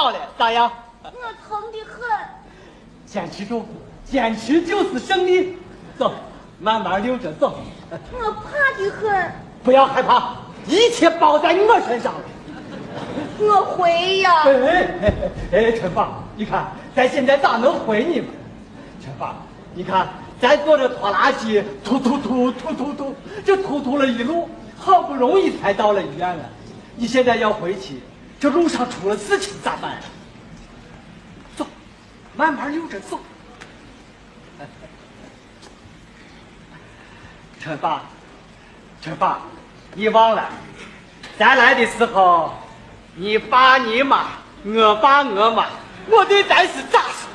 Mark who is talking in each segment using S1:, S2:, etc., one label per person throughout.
S1: 好了，咋样？
S2: 我疼的很。
S1: 坚持住，坚持就是胜利。走，慢慢溜着走。
S2: 我怕的很。
S1: 不要害怕，一切包在我身上。
S2: 我会呀。
S1: 哎哎哎，春芳，你看咱现在咋能回你们？春芳，你看咱坐着拖拉机，突突突突突突，这突突了一路，好不容易才到了医院了。你现在要回去，这路上出了事情咋办？走，慢慢溜着走。陈爸，陈爸，你忘了，咱来的时候。你爸你妈，我爸我妈，我对咱是咋说？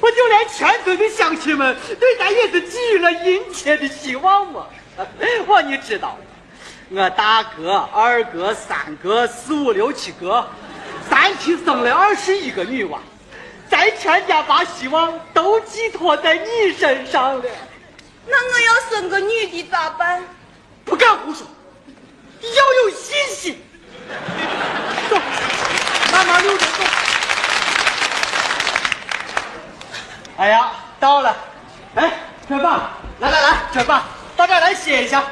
S1: 我就连全村的乡亲们对咱也是寄予了殷切的希望嘛。我你知道，我大哥、二哥、三哥、四五六七哥，三妻生了二十一个女娃，咱全家把希望都寄托在你身上了。
S2: 那我要生个女的咋办？
S1: 不敢胡说，要有信心。走，慢慢溜着走。哎呀，到了！哎，卷爸，来来来，卷爸，到这儿来歇一下。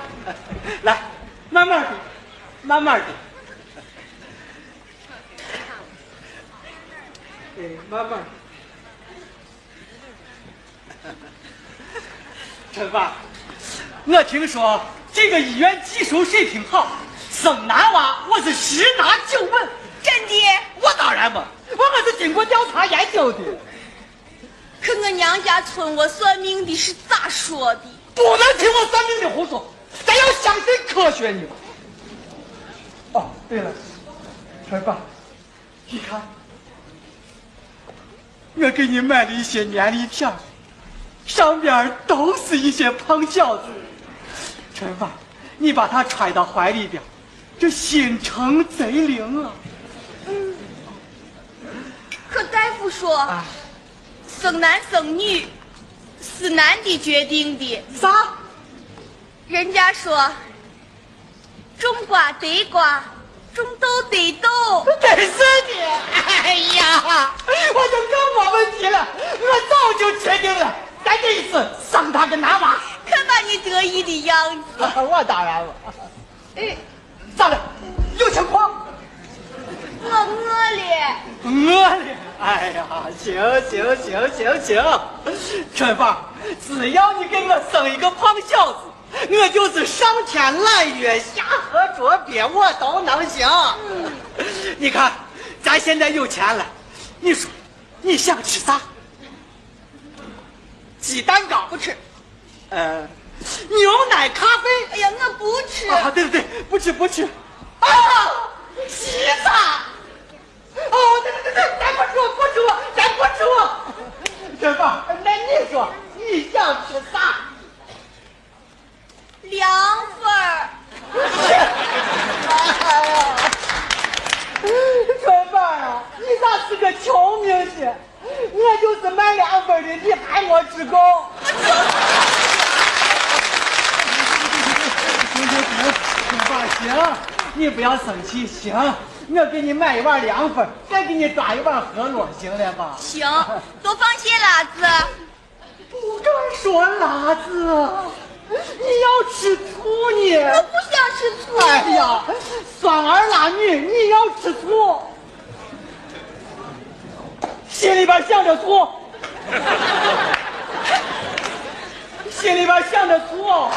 S1: 来，慢慢的，慢慢的。哎，慢慢。陈爸，我听说这个医院技术水平好。生男娃，我是十拿九稳，
S2: 真的。
S1: 我当然嘛，我可是经过调查研究的。
S2: 可我娘家村我算命的是咋说的？
S1: 不能听我算命的胡说，咱要相信科学呢。哦，对了，春爸，你看，我给你买了一些年历片，上边都是一些胖小子。春爸，你把它揣到怀里边。这心诚贼灵啊！
S2: 嗯，可大夫说，生男生女是男的决定的。
S1: 啥？
S2: 人家说，种瓜得瓜，种豆得豆。
S1: 真是的！哎呀，我就更没问题了，我早就确定了，咱这一次生他个男娃。
S2: 看把你得意的样子。
S1: 我当然了。哎。咋了？有情况？
S2: 我饿了。
S1: 饿了？哎呀，行行行行行，春芳，只要你给我生一个胖小子，我就是上天揽月，下河捉鳖，我都能行。你看，咱现在有钱了，你说你想吃啥？鸡蛋糕
S2: 不吃。
S1: 呃。牛奶咖啡，
S2: 哎呀，我不吃
S1: 啊！对对对，不吃不吃。啊，披萨。哦，对对对对，咱不吃不吃，咱不吃。真棒，那你说你想吃啥？
S2: 凉粉儿。
S1: 哎呀，春凤啊，你咋是个穷明星？我就是卖凉粉的，你还没吃够。行行行，春芳行，你不要生气，行，我给你买一碗凉粉，再给你抓一碗河洛，行了吧？
S2: 行，多放些辣子。
S1: 不敢说辣子，吃醋呢？
S2: 我不想吃醋。
S1: 哎呀，酸儿辣女，你要吃醋，心里边想着醋，心里边想着醋。哦。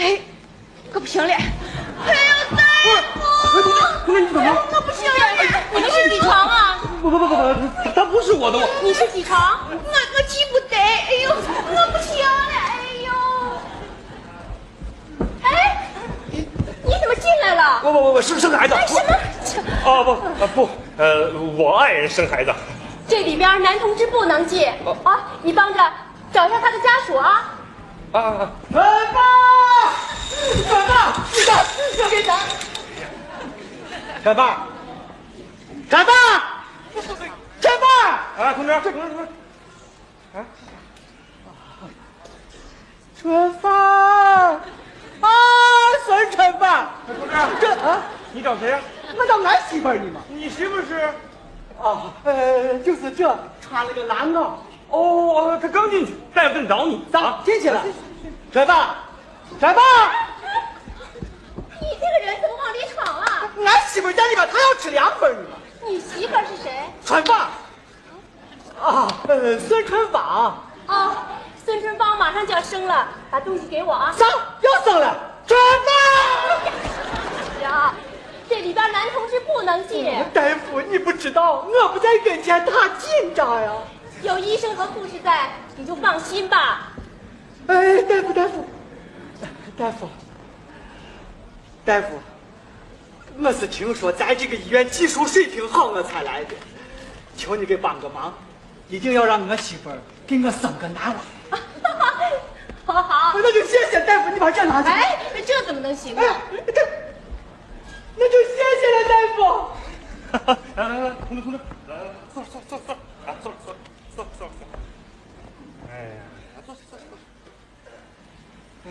S2: 哎，我不行了！哎呦，大夫，
S1: 那你怎么？
S2: 我不行了！你是几床啊？
S1: 不不不不不，他不是我的我。
S2: 你是几床？我我记不得。哎呦，我不行了！哎呦，哎，你怎么进来了？
S3: 我我我我生生孩子。
S2: 什么？
S3: 哦不不呃，我爱人生孩子。
S2: 这里边男同志不能进啊！你帮着找一下他的家属啊。
S3: 啊！
S1: 春爸，春爸，你看，我给咱，陈爸，陈爸，陈爸，
S3: 啊，同志，同志，同志，
S1: 啊，春芳，啊，孙春芳，
S3: 同志，
S1: 这啊，
S3: 你找谁呀？
S1: 我找俺媳妇儿呢嘛。
S3: 你媳妇是？
S1: 啊，呃，就是这，穿了个蓝袄。
S3: 哦，她刚进去，大夫正找你。
S1: 咋进去了？春芳，春芳，
S2: 你这个人怎么往里闯啊？
S1: 俺媳妇在里边，她要吃凉粉呢嘛。
S2: 你媳妇儿是谁？
S1: 春芳，啊，呃，孙春芳，
S2: 啊，孙春芳马上就要生了，把东西给我啊！
S1: 生要生了，春芳。
S2: 呀，这里边男同志不能进，
S1: 大夫，你不知道，我不在跟前，他紧张呀。
S2: 有医生和护士在，你就放心吧。
S1: 哎，大夫，大夫，大夫，大夫，我是听说咱这个医院技术水平好，我才来的。求你给帮个忙，一定要让我媳妇儿给我生个男娃。
S2: 好好，
S1: 那就谢谢大夫，你把这拿去。
S2: 哎，这怎么能行呢？
S1: 哎，这，那就谢谢了，大夫。
S3: 来来来，同志同志，来来来，坐坐坐坐，啊，坐坐坐坐坐。哎呀，坐坐坐坐。哎，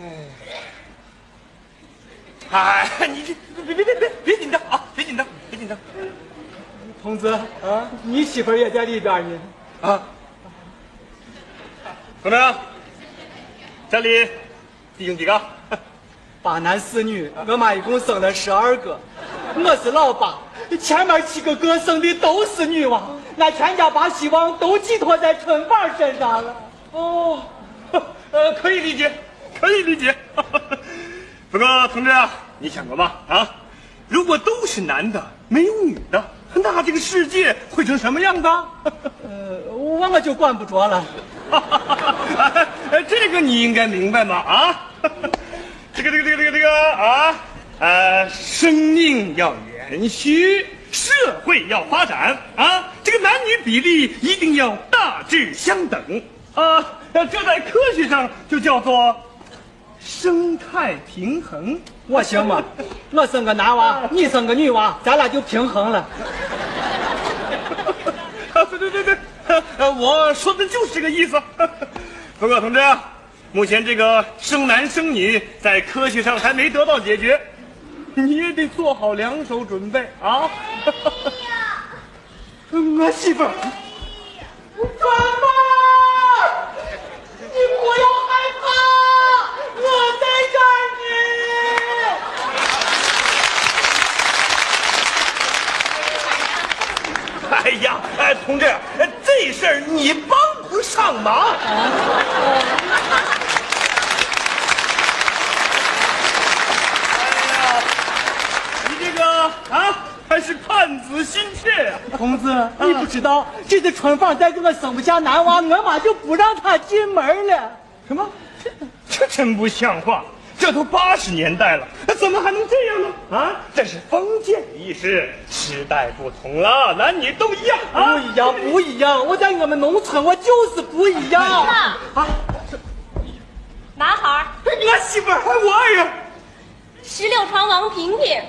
S3: 哎，你这别别别别别紧张啊，别紧张，别紧张。
S1: 同志啊，你媳妇也在里边呢。
S3: 啊，怎么样，这里弟兄几个？
S1: 八男四女，我妈一共生了十二个，我是老八，前面七个哥生的都是女娃，俺全家把希望都寄托在春芳身上了。
S3: 哦，呃，可以理解，可以理解。不过，同志啊，你想过吗？啊，如果都是男的，没有女的，那这个世界会成什么样的？
S1: 呃，我我就管不着了。
S3: 呃这个你应该明白嘛？啊，这个这个这个这个这个啊，呃，生命要延续，社会要发展啊，这个男女比例一定要大致相等啊，这在科学上就叫做生态平衡。
S1: 我行吗？我生个男娃，你生个女娃，咱俩就平衡了。
S3: 啊，对对对对，呃，我说的就是这个意思。不过，同志，目前这个生男生女在科学上还没得到解决，你也得做好两手准备啊。
S1: 我媳妇儿，春芳，你不要害怕，我在这儿
S3: 哎呀，哎，同志，呃这事儿你帮不上忙。哎呀，你这个啊，还是看子心切呀、
S1: 呢。同志，你不知道，这次春芳再给我生不下男娃，我妈就不让她进门了。
S3: 什么？这这真不像话！这都八十年代了，怎么还能这样呢？啊，这是封建意识，时代不同了，男女都一样啊！
S1: 不一样，不一样！我在我们农村，我就是不一样。
S2: 啊，
S1: 啊，
S2: 男孩儿，
S1: 我媳妇儿，我爱人。
S2: 十六床王萍萍，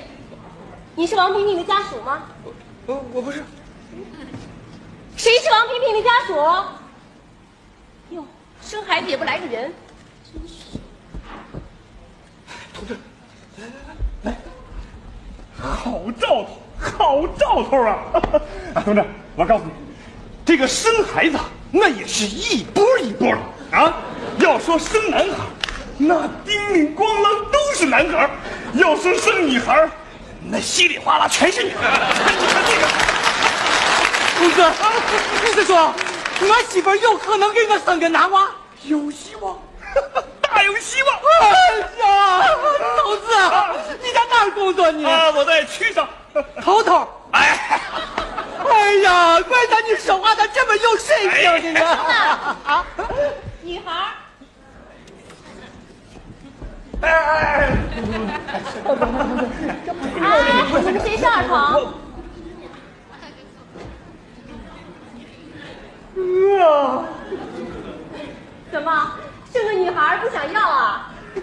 S2: 你是王萍萍的家属吗？
S3: 我我不是，
S2: 谁是王萍萍的家属？哟，生孩子也不来个人，
S3: 同志，来来来来，好兆头，好兆头啊！啊，同志，我告诉你，这个生孩子那也是一波一波的啊。要说生男孩，那叮铃咣啷都是男孩；要说生女孩，那稀里哗啦全是女孩。你看这个。
S1: 同志，你是说我媳妇有可能给我生个男娃？
S3: 有希望，大有希望。
S1: 哎呀，同志，你在哪儿工作呢？
S3: 啊，我在区上。
S1: 头头。
S3: 哎，
S1: 哎呀，怪不得你说话咋这么有水平呢？啊，
S2: 女孩儿。
S3: 哎哎，
S2: 哎，你们谁是二床？
S1: 啊，
S2: 怎么这个女孩不想要啊？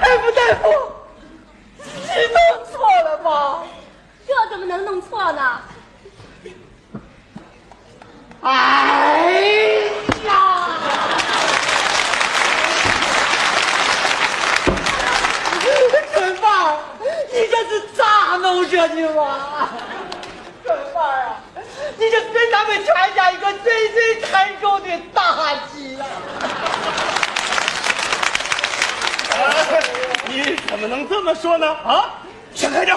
S1: 大夫大夫，你弄错了吧？
S2: 说呢？
S1: 哎呀！春芳，你这是咋弄着的嘛？春芳呀，你这对咱们全家一个最最沉重的打击呀！
S3: 你怎么能这么说呢？啊，想开点。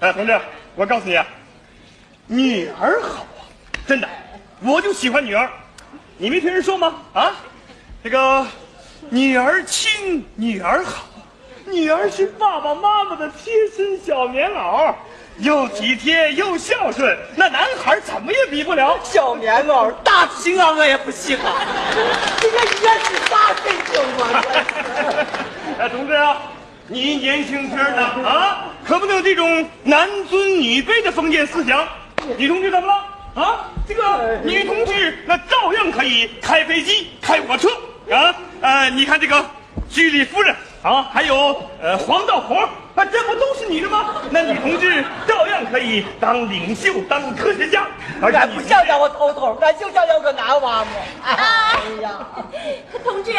S3: 哎，同志，我告诉你啊，女儿好啊，真的，我就喜欢女儿。你没听人说吗？啊，这个女儿亲，女儿好，女儿是爸爸妈妈的贴身小棉袄，又体贴又孝顺，那男孩怎么也比不了。
S1: 小棉袄，大金刚我也不稀罕。这个也是啥神经吗？
S3: 哎，同志啊，你年轻轻的啊，可不能有这种男尊女卑的封建思想。女同志怎么了？啊，这个女同志那照样可以开飞机、开火车啊。呃，你看这个居里夫人啊，还有呃黄道婆啊，这不都是女的吗？那女同志照样可以当领袖、当科学家，而且
S1: 俺不想要我头头，俺就想要个男娃嘛。
S2: 啊
S1: 哎呀，
S2: 同志，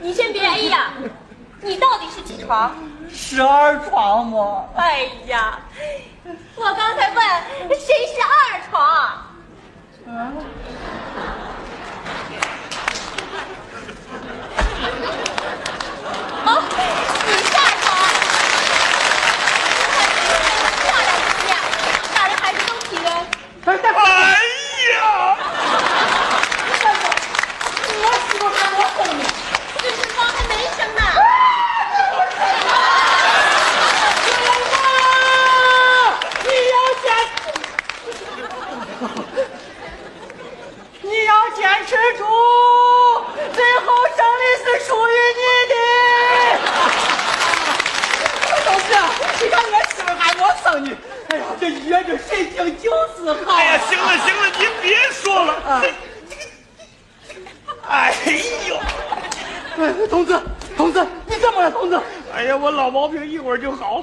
S2: 你先别哎呀，你到底是几床？
S1: 十二床嘛。
S2: 哎呀，我刚才问谁是二床，哦，你是二床。漂亮姑娘，大人孩子都体认。
S1: 哎
S3: 哎呀！
S1: 我媳妇喊我哄你。
S2: 这是方还没生呢。
S1: 你要坚，你要坚持住，最后胜利是属于你的。同志，你看我媳妇还我生你，哎呀，这医院这神经就是好。
S3: 哎呀，行了行了，您别说了。
S1: 啊
S3: 哎呦！
S1: 哎，同志，同志，你怎么了，同志？
S3: 哎呀，我老毛病一会儿就好。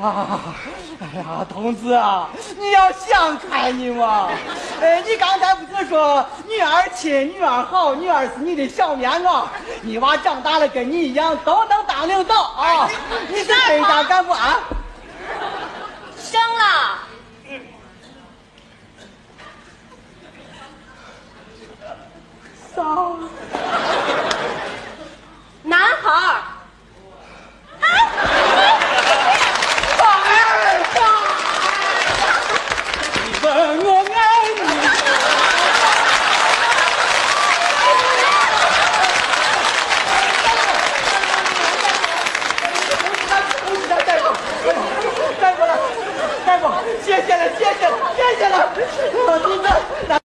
S1: 啊，哎呀，同志啊，你要想开你嘛！哎，你刚才不是说女儿亲，女儿好，女儿是你的小棉袄，你娃长大了跟你一样都能当领导啊！你是真想干部啊？
S2: 生了，
S1: 嫂。